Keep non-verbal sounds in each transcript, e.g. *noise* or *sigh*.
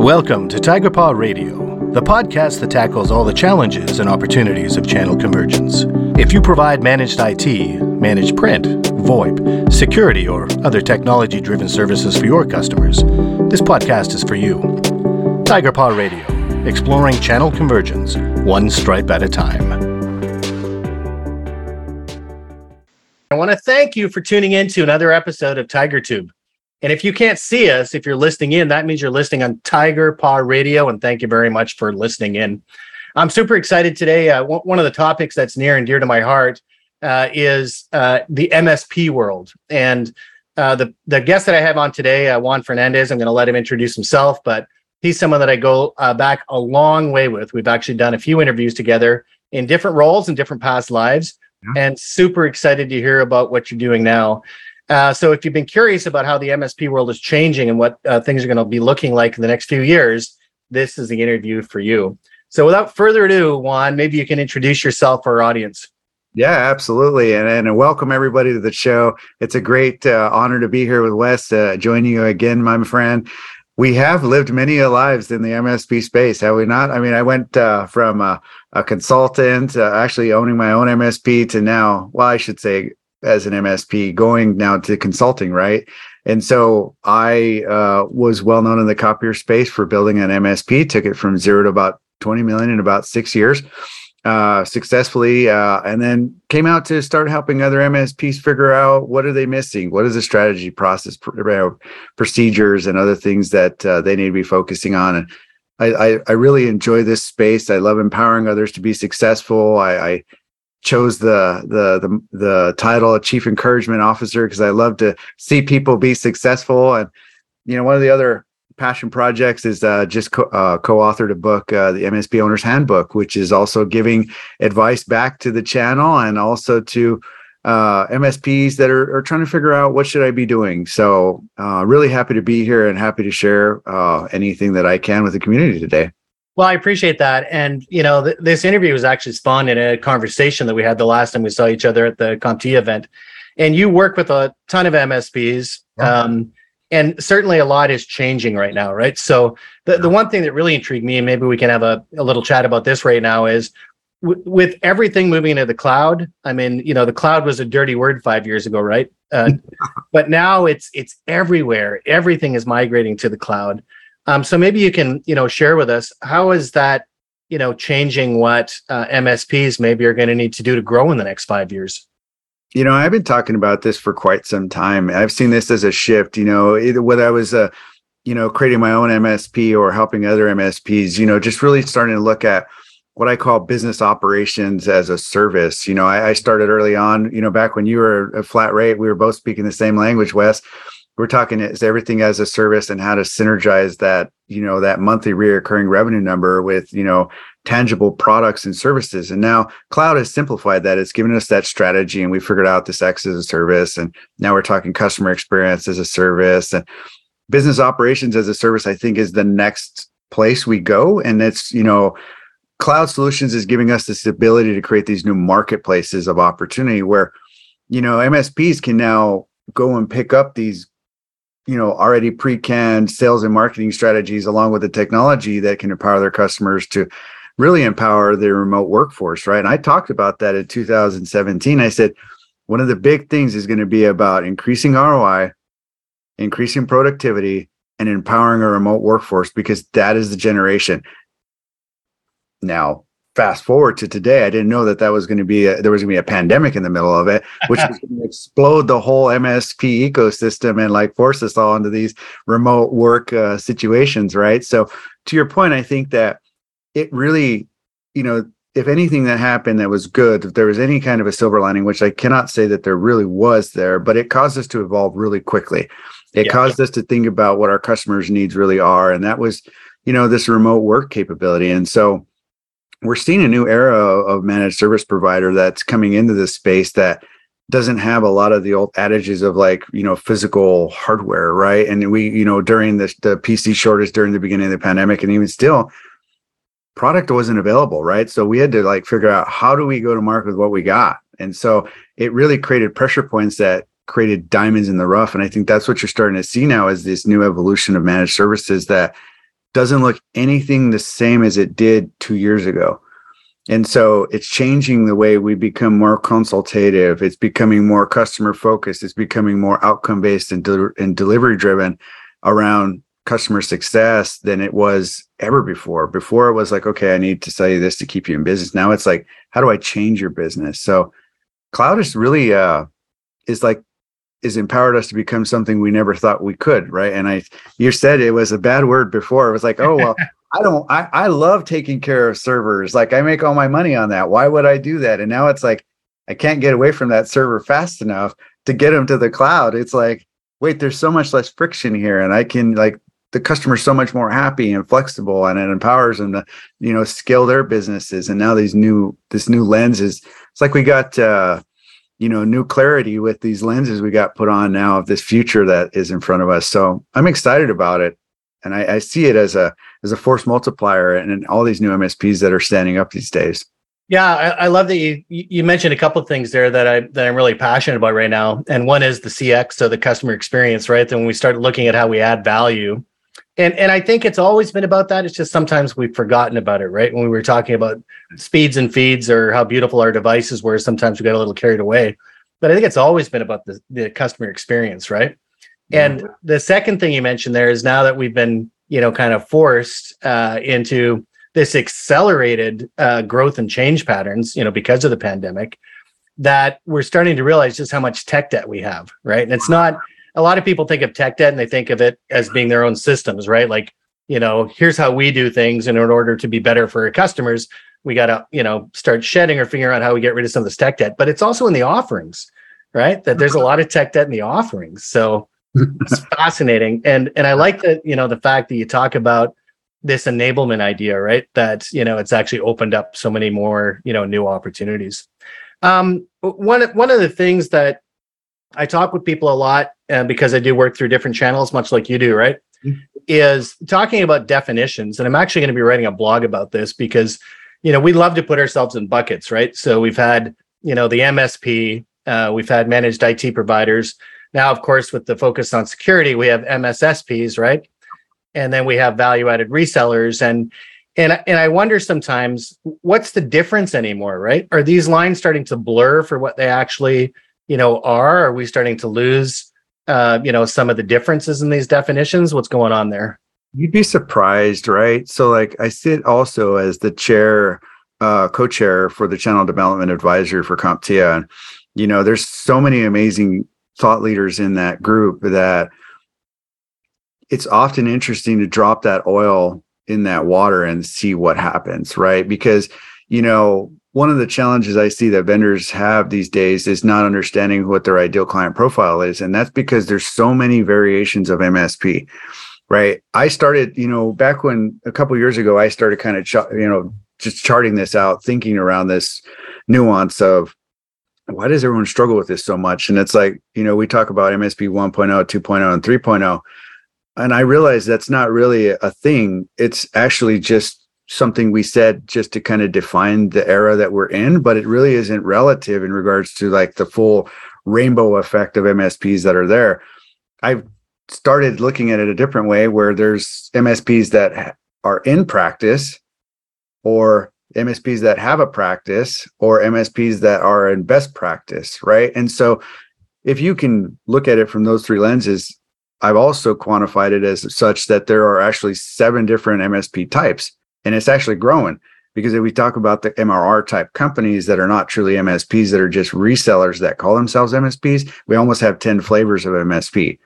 Welcome to Tiger Paw Radio, the podcast that tackles all the challenges and opportunities of channel convergence. If you provide managed IT, managed print, VoIP, security, or other technology driven services for your customers, this podcast is for you. Tiger Paw Radio, exploring channel convergence, one stripe at a time. I want to thank you for tuning in to another episode of TigerTube. And if you can't see us, if you're listening in, that means you're listening on Tiger Paw Radio. And thank you very much for listening in. I'm super excited today. Uh, one of the topics that's near and dear to my heart uh, is uh, the MSP world. And uh, the the guest that I have on today, uh, Juan Fernandez, I'm going to let him introduce himself, but he's someone that I go uh, back a long way with. We've actually done a few interviews together in different roles and different past lives, yeah. and super excited to hear about what you're doing now. Uh, so if you've been curious about how the MSP world is changing and what uh, things are going to be looking like in the next few years, this is the interview for you. So without further ado, Juan, maybe you can introduce yourself for our audience. Yeah, absolutely. And, and welcome everybody to the show. It's a great uh, honor to be here with Wes, uh, joining you again, my friend. We have lived many lives in the MSP space, have we not? I mean, I went uh, from a, consultant, uh, actually owning my own MSP, to now, well, I should say as an MSP, going now to consulting, right? And so I uh, was well known in the copier space for building an MSP, took it from zero to about 20 million in about six years uh, successfully, uh, and then came out to start helping other MSPs figure out what are they missing, what is the strategy process, pr- procedures, and other things that uh, they need to be focusing on. And I, I, I, really enjoy this space. I love empowering others to be successful. I, I chose the the the the title of chief encouragement officer because I love to see people be successful. And you know, one of the other passion projects is uh, just co- uh, co-authored a book, uh, the MSP Owner's Handbook, which is also giving advice back to the channel and also to uh, MSPs that are, are, trying to figure out what should I be doing. So, uh, really happy to be here and happy to share uh, anything that I can with the community today. Well, I appreciate that. And, you know, th- this interview was actually spawned in a conversation that we had the last time we saw each other at the CompTIA event. And you work with a ton of MSPs. Um, and certainly a lot is changing right now, right? So the, the one thing that really intrigued me, and maybe we can have a, a little chat about this right now, is w- with everything moving into the cloud. I mean, you know, the cloud was a dirty word five years ago, right? Uh, *laughs* but now it's it's everywhere. Everything is migrating to the cloud. Um, so maybe you can, you know, share with us how is that, you know, changing what uh, MSPs maybe are going to need to do to grow in the next five years. You know, I've been talking about this for quite some time. I've seen this as a shift. You know, whether I was, uh, you know, creating my own MSP or helping other MSPs. You know, just really starting to look at what I call business operations as a service. You know, I, I started early on. You know, back when you were a flat rate, we were both speaking the same language, Wes we're talking is everything as a service and how to synergize that you know that monthly reoccurring revenue number with you know tangible products and services. And now cloud has simplified that. It's given us that strategy and we figured out this x as a service and now we're talking customer experience as a service and business operations as a service i think is the next place we go. And it's you know cloud solutions is giving us this ability to create these new marketplaces of opportunity where you know msps can now go and pick up these you know already pre-canned sales and marketing strategies along with the technology that can empower their customers to really empower their remote workforce right? And i talked about that in 2017 i said one of the big things is going to be about increasing roi increasing productivity and empowering a remote workforce because that is the generation. Now fast forward to today, I didn't know that that was going to be a, there was going to be a pandemic in the middle of it, which was going to explode the whole MSP ecosystem and like force us all into these remote work uh, situations, right? So to your point, I think that it really, you know, if anything that happened that was good, if there was any kind of a silver lining, which I cannot say that there really was there, but it caused us to evolve really quickly. It yeah. caused us to think about what our customers' needs really are, and that was, you know, this remote work capability. And so we're seeing a new era of managed service provider that's coming into this space that doesn't have a lot of the old adages of like you know physical hardware right? And we you know during the, the pc shortage during the beginning of the pandemic and even still product wasn't available right? So we had to like figure out how do we go to market with what we got? And so it really created pressure points that created diamonds in the rough and i think that's what you're starting to see now is this new evolution of managed services that doesn't look anything the same as it did two years ago. And so it's changing the way we become more consultative. It's becoming more customer focused. It's becoming more outcome based and, de- and delivery driven around customer success than it was ever before. Before it was like, okay, I need to sell you this to keep you in business. Now it's like, how do I change your business? So cloud is really uh is like is empowered us to become something we never thought we could, right? And I you said it was a bad word before. It was like, oh well, *laughs* I don't I, I love taking care of servers. Like I make all my money on that. Why would I do that? And now it's like I can't get away from that server fast enough to get them to the cloud. It's like, wait, there's so much less friction here. And I can like the customer's so much more happy and flexible and it empowers them to, you know, scale their businesses. And now these new this new lens is it's like we got uh you know new clarity with these lenses we got put on now of this future that is in front of us. So i'm excited about it. And i, I see it as a as a force multiplier and, all these new msps that are standing up these days. Yeah I, I love that you you mentioned a couple of things there that i that i'm really passionate about right now. And one is the cx so the customer experience right? Then when we start looking at how we add value and and I think it's always been about that. It's just sometimes we've forgotten about it, right? When we were talking about speeds and feeds or how beautiful our devices were, sometimes we got a little carried away. But I think it's always been about the, the customer experience, right? And the second thing you mentioned there is now that we've been, you know, kind of forced uh, into this accelerated uh, growth and change patterns, you know, because of the pandemic, that we're starting to realize just how much tech debt we have, right? And it's not a lot of people think of tech debt and they think of it as being their own systems, right? Like, you know, here's how we do things. And in order to be better for our customers, we got to, you know, start shedding or figuring out how we get rid of some of this tech debt. But it's also in the offerings, right? That there's a lot of tech debt in the offerings. So *laughs* it's fascinating. And and I like that, you know, the fact that you talk about this enablement idea, right? That, you know, it's actually opened up so many more, you know, new opportunities. Um, one one of the things that I talk with people a lot uh, because I do work through different channels, much like you do, right? Mm-hmm. Is talking about definitions. And I'm actually going to be writing a blog about this because, you know, we love to put ourselves in buckets, right? So we've had, you know, the MSP, uh, we've had managed IT providers. Now, of course, with the focus on security, we have MSSPs, right? And then we have value added resellers. And and and I wonder sometimes what's the difference anymore, right? Are these lines starting to blur for what they actually you know are? Are we starting to lose uh, you know some of the differences in these definitions? What's going on there? You'd be surprised, right? So, like, I sit also as the chair, uh, co-chair for the Channel Development Advisory for CompTIA, and you know, there's so many amazing thought leaders in that group that it's often interesting to drop that oil in that water and see what happens, right? Because you know one of the challenges I see that vendors have these days is not understanding what their ideal client profile is. And that's because there's so many variations of MSP, right? I started, you know, back when a couple years ago, I started kind of, you know, just charting this out, thinking around this nuance of why does everyone struggle with this so much? And it's like, you know, we talk about MSP 1.0, 2.0, and 3.0. And I realize that's not really a thing. It's actually just something we said just to kind of define the era that we're in, but it really isn't relative in regards to like the full rainbow effect of MSPs that are there. I've started looking at it a different way where there's MSPs that are in practice or MSPs that have a practice or MSPs that are in best practice, right? And so if you can look at it from those three lenses, I've also quantified it as such that there are actually seven different MSP types and it's actually growing because if we talk about the MRR type companies that are not truly MSPs that are just resellers that call themselves MSPs, we almost have 10 flavors of MSP,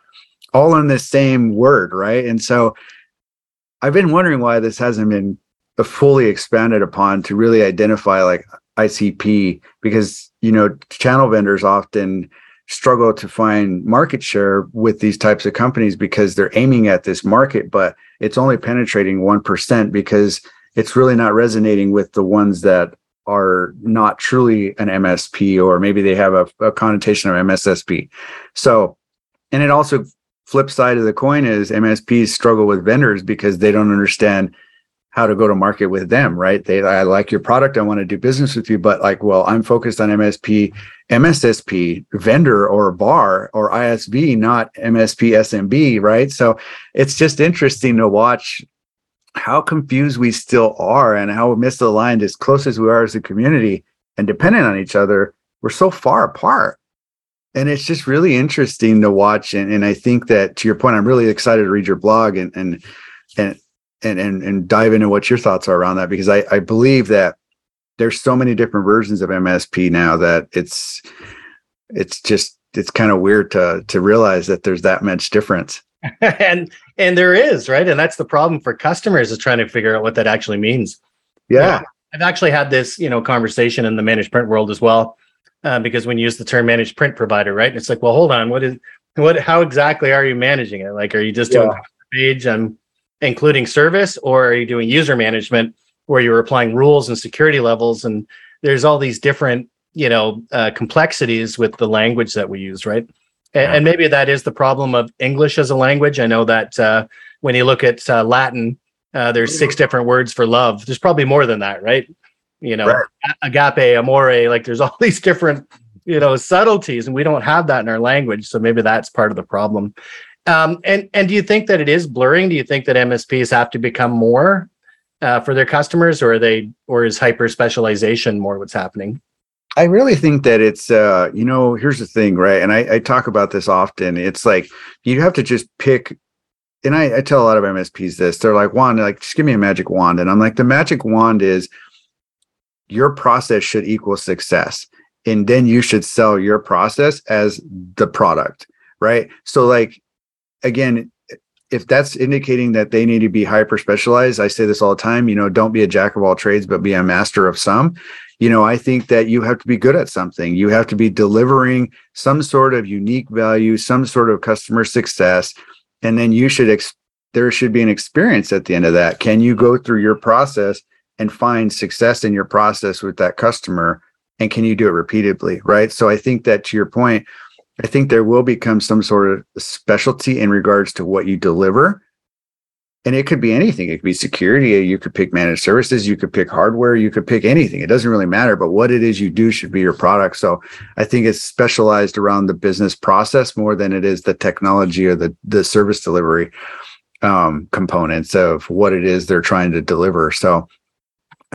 all in the same word, right? And so I've been wondering why this hasn't been fully expanded upon to really identify like ICP because you know channel vendors often struggle to find market share with these types of companies because they're aiming at this market, but it's only penetrating 1% because it's really not resonating with the ones that are not truly an MSP or maybe they have a, a connotation of MSSP. So, and it also flip side of the coin is MSPs struggle with vendors because they don't understand how to go to market with them, right? They I like your product, I want to do business with you, but like, well, I'm focused on MSP, MSSP, vendor or VAR or ISV, not MSP SMB, right? So it's just interesting to watch how confused we still are and how misaligned as close as we are as a community and dependent on each other we're so far apart and it's just really interesting to watch and, and i think that to your point i'm really excited to read your blog and and and and and, and dive into what your thoughts are around that because i i believe that there's so many different versions of msp now that it's it's just it's kind of weird to to realize that there's that much difference. *laughs* And and there is right? And that's the problem for customers is trying to figure out what that actually means. Yeah, yeah. i've actually had this you know conversation in the managed print world as well uh, because when you use the term managed print provider right it's like well hold on what is what how exactly are you managing it? Like are you just doing page and including service or are you doing user management where you're applying rules and security levels? And there's all these different you know uh, complexities with the language that we use right? And, and, maybe that is the problem of english as a language. I know that uh, when you look at uh, latin uh, there's six different words for love. There's probably more than that right? You know right. agape amore like there's all *laughs* these different you know subtleties and we don't have that in our language. So maybe that's part of the problem um, and and do you think that it is blurring do you think that msps have to become more uh, for their customers or are they or is hyper specialization more what's happening I really think that it's uh, you know, here's the thing, right? And I, I talk about this often. It's like you have to just pick and I, I, tell a lot of MSPs this. They're like, Juan, like, just give me a magic wand. And I'm like, the magic wand is your process should equal success. And then you should sell your process as the product. Right. So, like, again, if that's indicating that they need to be hyper specialized, I say this all the time, you know, don't be a jack of all trades, but be a master of some. You know i think that you have to be good at something. You have to be delivering some sort of unique value some sort of customer success and then you should ex- there should be an experience at the end of that. Can you go through your process and find success in your process with that customer and can you do it repeatedly right? So i think that to your point i think there will become some sort of specialty in regards to what you deliver. And it could be anything. It could be security. You could pick managed services. You could pick hardware. You could pick anything. It doesn't really matter but what it is you do should be your product. So i think it's specialized around the business process more than it is the technology or the the service delivery um, components of what it is they're trying to deliver. So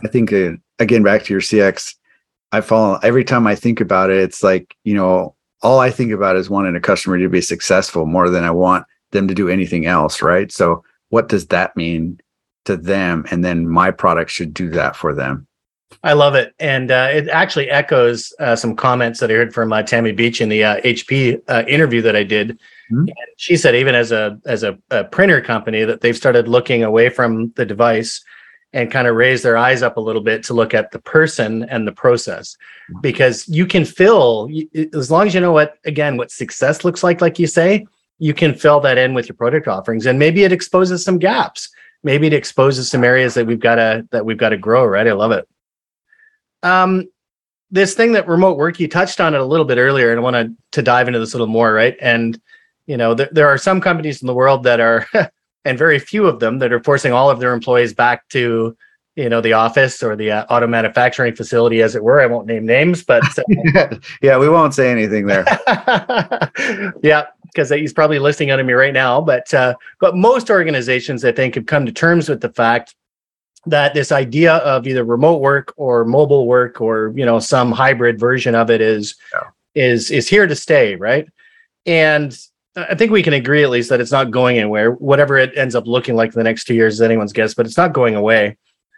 i think uh, again back to your cx i fall every time i think about it it's like you know all i think about is wanting a customer to be successful more than i want them to do anything else right? So what does that mean to them? And then my product should do that for them. I love it. And uh, it actually echoes uh, some comments that i heard from uh, tammy beach in the hp uh, uh, interview that i did. Mm-hmm. she said even as a as a, a, printer company that they've started looking away from the device and kind of raise their eyes up a little bit to look at the person and the process. Mm-hmm. because you can fill as long as you know what again what success looks like like you say you can fill that in with your product offerings. And maybe it exposes some gaps. Maybe it exposes some areas that we've got to that we've got to grow right? I love it. Um this thing that remote work you touched on it a little bit earlier and i want to to dive into this a little more right? And you know th- there are some companies in the world that are *laughs* and very few of them that are forcing all of their employees back to you know the office or the uh, auto manufacturing facility as it were. I won't name names but uh, *laughs* yeah we won't say anything there. *laughs* Yeah because he's probably listening on me right now but uh, but most organizations i think have come to terms with the fact that this idea of either remote work or mobile work or you know some hybrid version of it is yeah. is is here to stay right? And I think we can agree at least that it's not going anywhere. Whatever it ends up looking like in the next two years is anyone's guess, but it's not going away.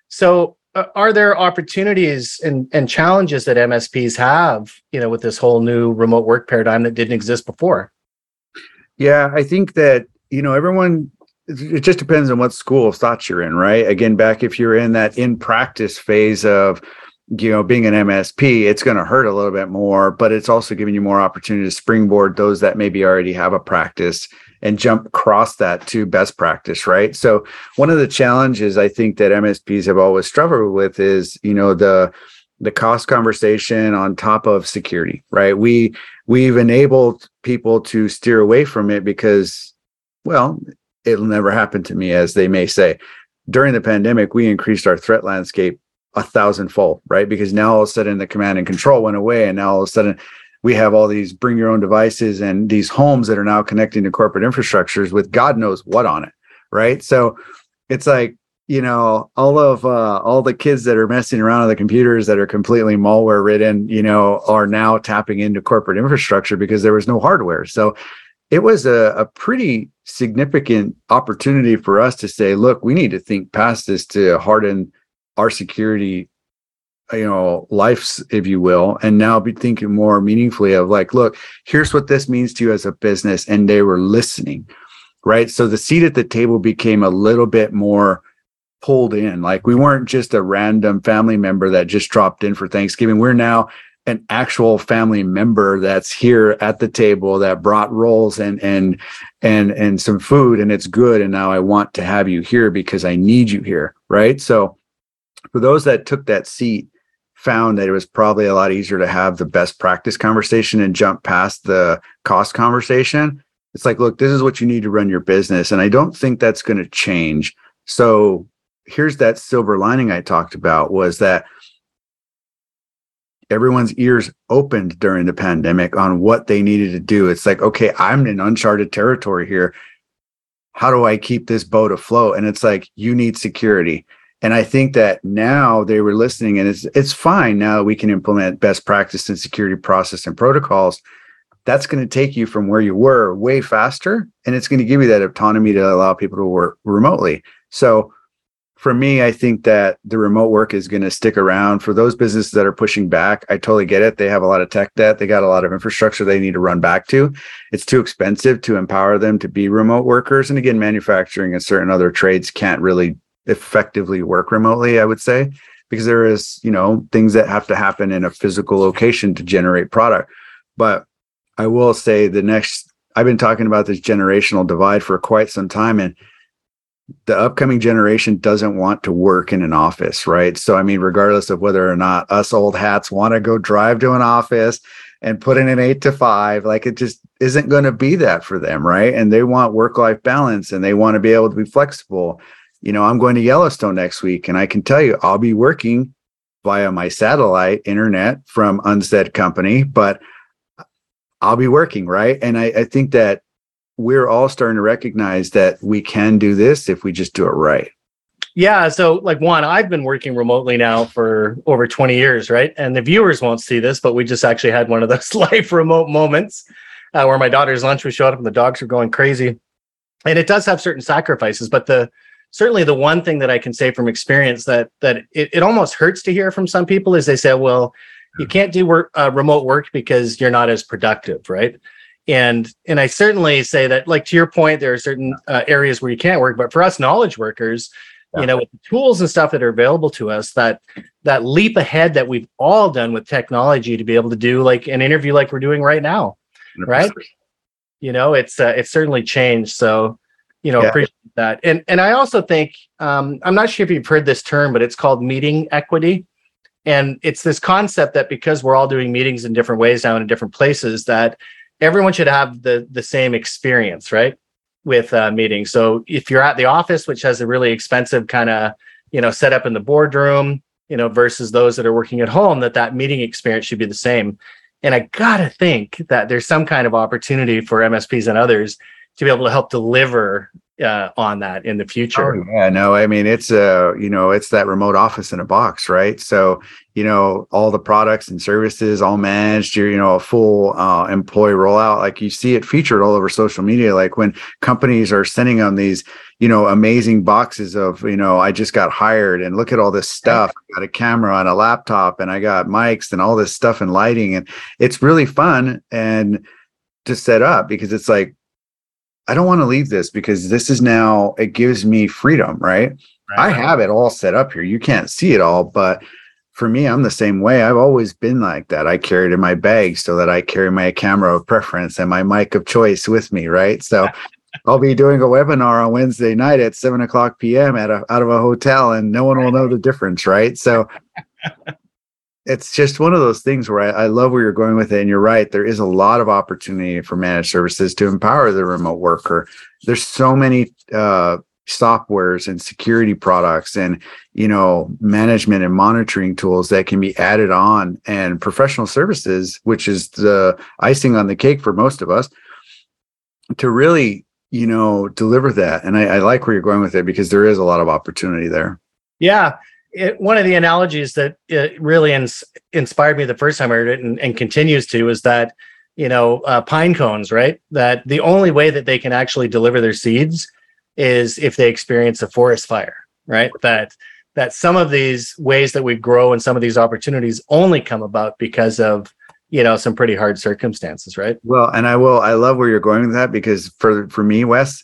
So, uh, are there opportunities and, and challenges that MSPs have, you know, with this whole new remote work paradigm that didn't exist before? Yeah, I think that you know everyone. It just depends on what school of thought you're in, right? Again, back if you're in that in practice phase of you know being an msp it's going to hurt a little bit more but it's also giving you more opportunity to springboard those that maybe already have a practice and jump across that to best practice right? So one of the challenges i think that msps have always struggled with is you know the the cost conversation on top of security right? We we've enabled people to steer away from it because well it'll never happen to me as they may say. During the pandemic we increased our threat landscape a thousandfold right because now all of a sudden the command and control went away and now all of a sudden we have all these bring your own devices and these homes that are now connecting to corporate infrastructures with God knows what on it. Right. So it's like you know all of uh, all the kids that are messing around on the computers that are completely malware ridden you know are now tapping into corporate infrastructure because there was no hardware so it was a, a pretty significant opportunity for us to say look we need to think past this to harden our security you know lives if you will and now be thinking more meaningfully of like look here's what this means to you as a business and they were listening right so the seat at the table became a little bit more pulled in. Like we weren't just a random family member that just dropped in for Thanksgiving. We're now an actual family member that's here at the table that brought rolls and and and and some food and it's good and now I want to have you here because I need you here, right? So for those that took that seat found that it was probably a lot easier to have the best practice conversation and jump past the cost conversation. It's like, look, this is what you need to run your business and I don't think that's going to change. So here's that silver lining I talked about was that everyone's ears opened during the pandemic on what they needed to do. It's like, okay, I'm in uncharted territory here. How do I keep this boat afloat? And it's like, you need security. And I think that now they were listening and it's it's fine now we can implement best practice and security process and protocols. That's going to take you from where you were way faster and it's going to give you that autonomy to allow people to work remotely. So for me, I think that the remote work is going to stick around for those businesses that are pushing back. I totally get it. They have a lot of tech debt. They got a lot of infrastructure they need to run back to. It's too expensive to empower them to be remote workers. And again, manufacturing and certain other trades can't really effectively work remotely, I would say, because there is, you know, things that have to happen in a physical location to generate product. But I will say the next, I've been talking about this generational divide for quite some time. And the upcoming generation doesn't want to work in an office, right? So, I mean, regardless of whether or not us old hats want to go drive to an office and put in an eight to five, like it just isn't going to be that for them, right? And they want work life balance and they want to be able to be flexible. You know, I'm going to Yellowstone next week, and I can tell you, I'll be working via my satellite internet from unsaid company, but I'll be working, right? And I, I think that we're all starting to recognize that we can do this if we just do it right. Yeah. So, like, Juan, I've been working remotely now for over 20 years, right? And the viewers won't see this, but we just actually had one of those *laughs* live remote moments uh, where my daughter's lunch was showing up and the dogs were going crazy. And it does have certain sacrifices, but the certainly the one thing that I can say from experience that that it, it almost hurts to hear from some people is they say, well, you can't do work uh, remote work because you're not as productive, right? and and i certainly say that like to your point there are certain uh, areas where you can't work but for us knowledge workers yeah. you know with the tools and stuff that are available to us that that leap ahead that we've all done with technology to be able to do like an interview like we're doing right now 100%. right you know it's uh, it's certainly changed so you know yeah. appreciate that and and i also think um, i'm not sure if you've heard this term but it's called meeting equity and it's this concept that because we're all doing meetings in different ways now in different places that everyone should have the the same experience, right? With uh, meetings. So if you're at the office, which has a really expensive kind of you know setup in the boardroom, you know, versus those that are working at home, that that meeting experience should be the same. And I gotta think that there's some kind of opportunity for MSPs and others to be able to help deliver uh, on that in the future. Oh, yeah, no, I mean it's a you know it's that remote office in a box, right? So you know all the products and services all managed. You're you know a full uh, employee rollout. Like you see it featured all over social media. Like when companies are sending on these you know amazing boxes of you know I just got hired and look at all this stuff. I got a camera and a laptop and I got mics and all this stuff and lighting and it's really fun and to set up because it's like I don't want to leave this because this is now it gives me freedom, right? right? I have it all set up here. You can't see it all, but for me, I'm the same way. I've always been like that. I carry it in my bag so that I carry my camera of preference and my mic of choice with me, right? So *laughs* I'll be doing a webinar on Wednesday night at seven o'clock p.m. at a, out of a hotel, and no one will know the difference, right? So *laughs* it's just one of those things where I, I, love where you're going with it. And you're right. There is a lot of opportunity for managed services to empower the remote worker. There's so many uh, softwares and security products and, you know, management and monitoring tools that can be added on and professional services, which is the icing on the cake for most of us to really you know, deliver that. And I, I like where you're going with it because there is a lot of opportunity there. Yeah. It, one of the analogies that really ins- inspired me the first time I heard it and, and continues to is that, you know, uh, pine cones, right? That the only way that they can actually deliver their seeds is if they experience a forest fire, right? That that some of these ways that we grow and some of these opportunities only come about because of you know some pretty hard circumstances right well and i will i love where you're going with that because for for me wes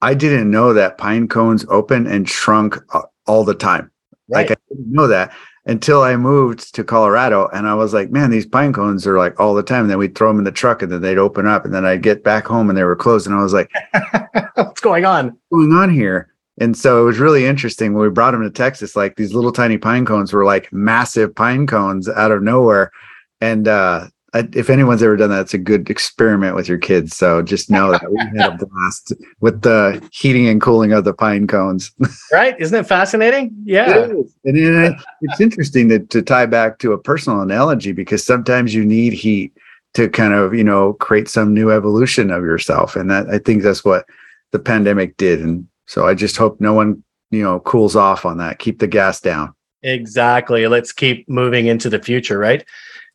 i didn't know that pine cones open and shrunk uh, all the time right. like i didn't know that until i moved to colorado and i was like man these pine cones are like all the time. And then we'd throw them in the truck and then they'd open up and then i'd get back home and they were closed and i was like *laughs* what's going on? What's going on here? And so it was really interesting when we brought them to texas like these little tiny pine cones were like massive pine cones out of nowhere. And uh, if anyone's ever done that, it's a good experiment with your kids. So just know that we had a blast with the heating and cooling of the pine cones. *laughs* right? Isn't it fascinating? Yeah. It is. And it, it's interesting to, to tie back to a personal analogy because sometimes you need heat to kind of, you know, create some new evolution of yourself. And that I think that's what the pandemic did. And so I just hope no one, you know, cools off on that. Keep the gas down. Exactly. Let's keep moving into the future, right?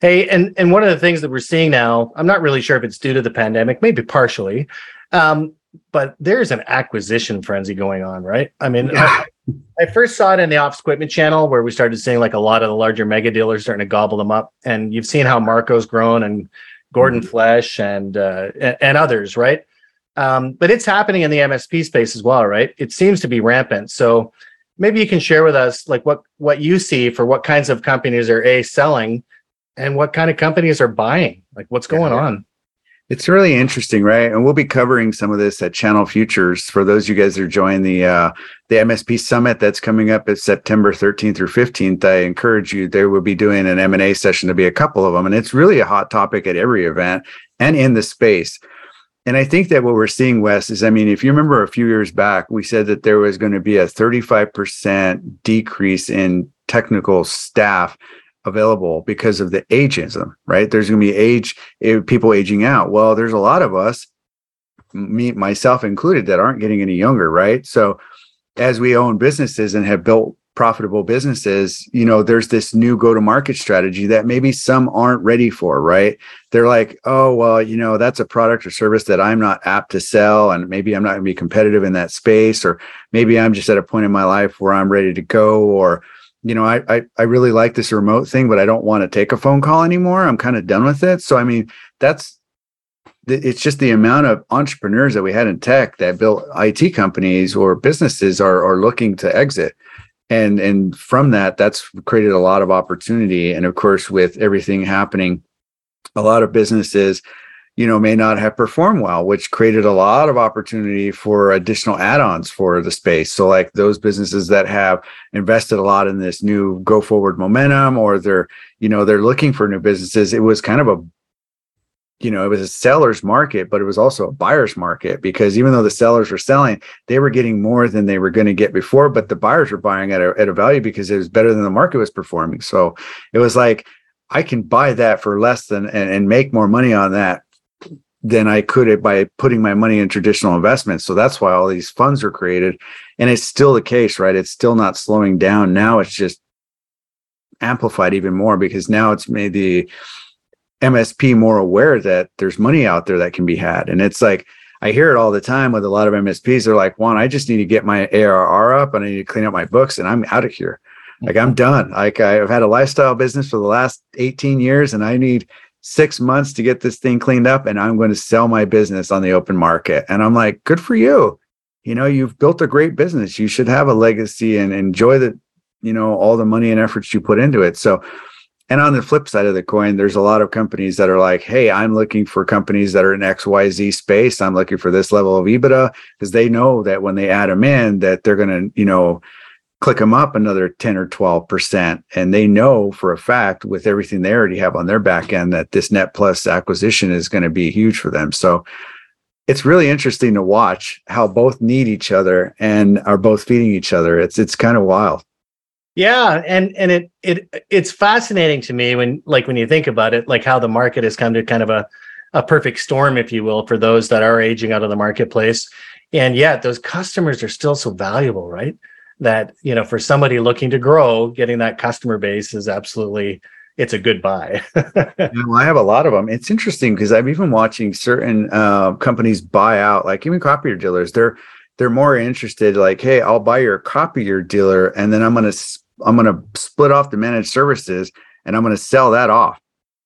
Hey, and and one of the things that we're seeing now, I'm not really sure if it's due to the pandemic, maybe partially, um, but there's an acquisition frenzy going on, right? I mean, yeah. I, I, first saw it in the Office Equipment channel where we started seeing like a lot of the larger mega dealers starting to gobble them up, and you've seen how Marco's grown and Gordon mm-hmm. Flesch and uh, and others, right? Um, but it's happening in the MSP space as well, right? It seems to be rampant. So maybe you can share with us like what what you see for what kinds of companies are a selling and what kind of companies are buying? Like what's going yeah. on? It's really interesting right? And we'll be covering some of this at channel futures for those you guys that are joining the uh the msp summit that's coming up at september 13th through 15th i encourage you there will be doing an m&a session. To be a couple of them and it's really a hot topic at every event and in the space. And I think that what we're seeing, Wes, is I mean, if you remember a few years back, we said that there was going to be a 35% decrease in technical staff available because of the ageism, right? There's going to be age eh, people aging out. Well, there's a lot of us, me myself included, that aren't getting any younger, right? So as we own businesses and have built profitable businesses, you know, there's this new go to market strategy that maybe some aren't ready for, right? They're like, oh, well, you know, that's a product or service that I'm not apt to sell. And maybe I'm not going to be competitive in that space. Or maybe I'm just at a point in my life where I'm ready to go. Or, you know, I, I, I really like this remote thing, but I don't want to take a phone call anymore. I'm kind of done with it. So I mean, that's it's just the amount of entrepreneurs that we had in tech that built IT companies or businesses are are looking to exit. And and from that, that's created a lot of opportunity. And of course, with everything happening, a lot of businesses you know may not have performed well which created a lot of opportunity for additional add-ons for the space. So like those businesses that have invested a lot in this new go forward momentum or they're you know they're looking for new businesses it was kind of a you know it was a seller's market but it was also a buyer's market because even though the sellers were selling they were getting more than they were going to get before but the buyers were buying at a, at a value because it was better than the market was performing. So it was like I can buy that for less than and, and make more money on that than I could by putting my money in traditional investments. So that's why all these funds are created. And it's still the case, right? It's still not slowing down. Now it's just amplified even more because now it's made the MSP more aware that there's money out there that can be had. And it's like, I hear it all the time with a lot of MSPs. They're like, "Juan, I just need to get my ARR up and I need to clean up my books and I'm out of here. Like I'm mm-hmm. done. Like I've had a lifestyle business for the last 18 years and I need six months to get this thing cleaned up and I'm going to sell my business on the open market. And I'm like, good for you. You know, you've built a great business. You should have a legacy and enjoy the, you know, all the money and efforts you put into it. So, and on the flip side of the coin, there's a lot of companies that are like, hey, I'm looking for companies that are in XYZ space. I'm looking for this level of EBITDA because they know that when they add them in, that they're going to, you know, click them up another 10 or 12%. And they know for a fact with everything they already have on their back end that this net plus acquisition is going to be huge for them. So it's really interesting to watch how both need each other and are both feeding each other. It's it's kind of wild. Yeah, and and it it it's fascinating to me when like when you think about it, like how the market has come to kind of a a perfect storm, if you will, for those that are aging out of the marketplace. And yet those customers are still so valuable, right? That, you know, for somebody looking to grow, getting that customer base is absolutely it's a good buy. *laughs* yeah, well, I have a lot of them. It's interesting because I'm even watching certain uh, companies buy out, like even copier dealers. They're they're more interested, like, hey, I'll buy your copier dealer, and then I'm gonna I'm gonna split off the managed services, and I'm gonna sell that off.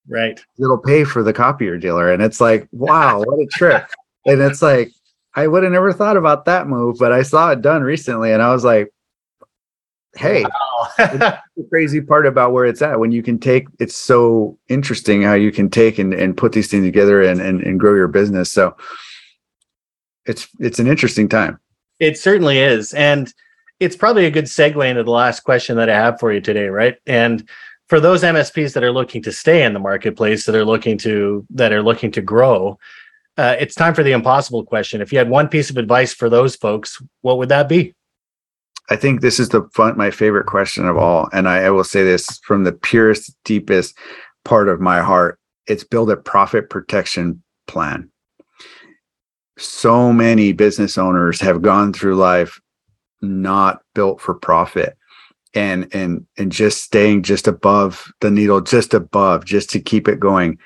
Right. It'll pay for the copier dealer, and it's like, *laughs* wow, what a trick! and it's like, I would have never thought about that move, but I saw it done recently, and I was like, hey wow. *laughs* the crazy part about where it's at. When you can take it's so interesting how you can take and, and put these things together and, and and grow your business. So it's it's an interesting time. It certainly is. And it's probably a good segue into the last question that i have for you today right? And for those msps that are looking to stay in the marketplace that are looking to that are looking to grow uh, it's time for the impossible question. If you had one piece of advice for those folks what would that be I think this is the fun, my favorite question of all. And I, I will say this from the purest, deepest part of my heart. It's build a profit protection plan. So many business owners have gone through life not built for profit and and and just staying just above the needle just above just to keep it going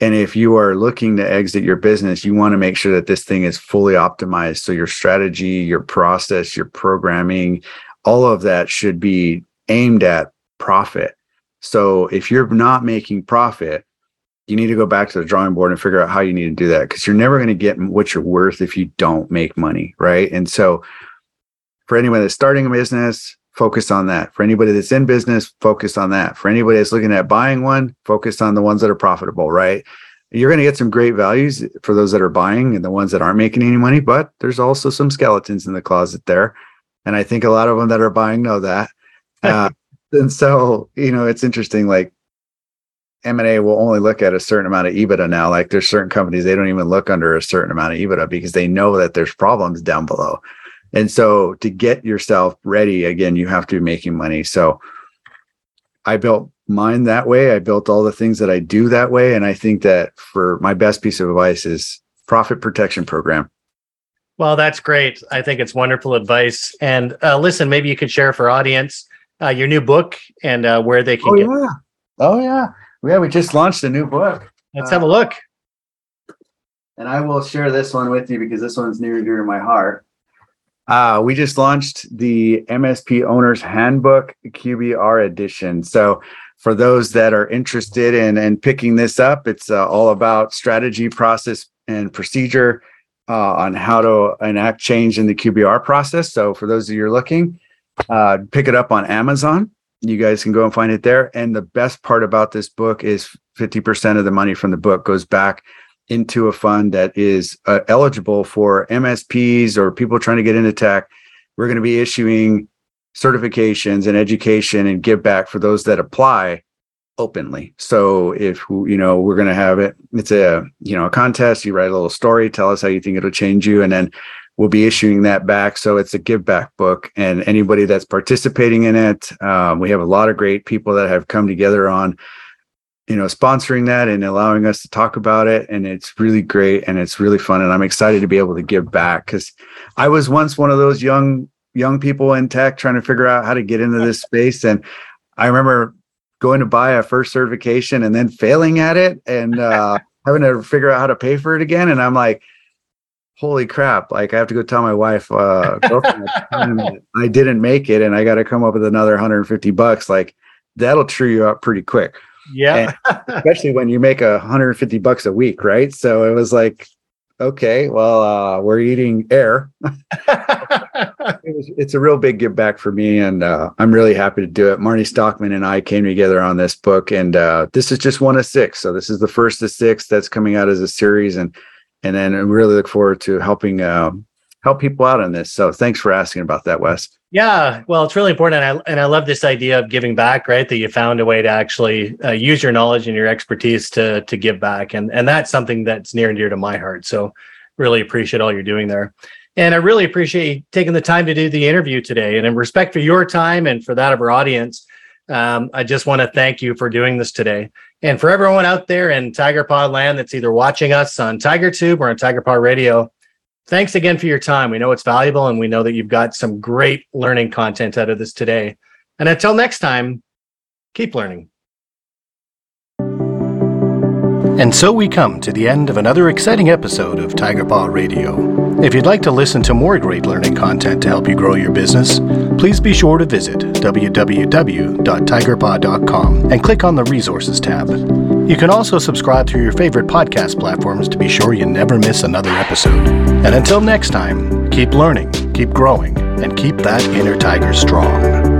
and if you are looking to exit your business, you want to make sure that this thing is fully optimized. So your strategy, your process, your programming, all of that should be aimed at profit. So if you're not making profit, you need to go back to the drawing board and figure out how you need to do that because you're never going to get what you're worth if you don't make money. Right. And so for anyone that's starting a business, focus on that. For anybody that's in business, focus on that. For anybody that's looking at buying one, focus on the ones that are profitable, right? You're going to get some great values for those that are buying and the ones that aren't making any money, but there's also some skeletons in the closet there. And I think a lot of them that are buying know that. *laughs* Uh, and so, you know, it's interesting. Like M&A will only look at a certain amount of EBITDA now. Like there's certain companies, they don't even look under a certain amount of EBITDA because they know that there's problems down below. And so to get yourself ready again, you have to be making money. So I built mine that way. I built all the things that I do that way. And I think that for my best piece of advice is profit protection program. Well, that's great. I think it's wonderful advice. And uh, listen, maybe you could share for audience uh, your new book and uh, where they can oh, get. Yeah. Oh yeah, yeah. We just launched a new book. Let's have a look. And I will share this one with you because this one's near and dear to my heart. Uh, we just launched the MSP Owners Handbook QBR edition. So, for those that are interested in, in picking this up, it's uh, all about strategy, process, and procedure uh, on how to enact change in the QBR process. So, for those of you looking, uh, pick it up on Amazon. You guys can go and find it there. And the best part about this book is 50% of the money from the book goes back into a fund that is uh, eligible for MSPs or people trying to get into tech. We're going to be issuing certifications and education and give back for those that apply openly. So if you know we're going to have it, it's a you know a contest. You write a little story, tell us how you think it'll change you, and then we'll be issuing that back. So it's a give back book, and anybody that's participating in it, um, we have a lot of great people that have come together on you know sponsoring that and allowing us to talk about it and it's really great and it's really fun and i'm excited to be able to give back because i was once one of those young young people in tech trying to figure out how to get into this space and i remember going to buy a first certification and then failing at it and uh, *laughs* having to figure out how to pay for it again and i'm like holy crap like i have to go tell my wife uh *laughs* i didn't make it and i got to come up with another 150 bucks like that'll true you up pretty quick yeah. especially when you make a 150 bucks a week, right? So it was like, okay, well, uh, we're eating air. *laughs* it was, it's a real big give back for me, and uh, I'm really happy to do it. Marnie Stockman and I came together on this book, and uh, this is just one of six. So this is the first of six that's coming out as a series, and and then I really look forward to helping um, help people out on this. So thanks for asking about that, Wes. Yeah, well, it's really important, and I and I love this idea of giving back. Right, that you found a way to actually uh, use your knowledge and your expertise to to give back, and and that's something that's near and dear to my heart. So, really appreciate all you're doing there, and I really appreciate you taking the time to do the interview today. And in respect for your time and for that of our audience, um, I just want to thank you for doing this today. And for everyone out there in Tiger Paw land that's either watching us on Tiger Tube or on Tiger Paw Radio, thanks again for your time. We know it's valuable and we know that you've got some great learning content out of this today. And until next time, keep learning. And so we come to the end of another exciting episode of Tiger Paw Radio. If you'd like to listen to more great learning content to help you grow your business, please be sure to visit www.tigerpaw.com and click on the Resources tab. You can also subscribe through your favorite podcast platforms to be sure you never miss another episode. And until next time, keep learning, keep growing, and keep that inner tiger strong.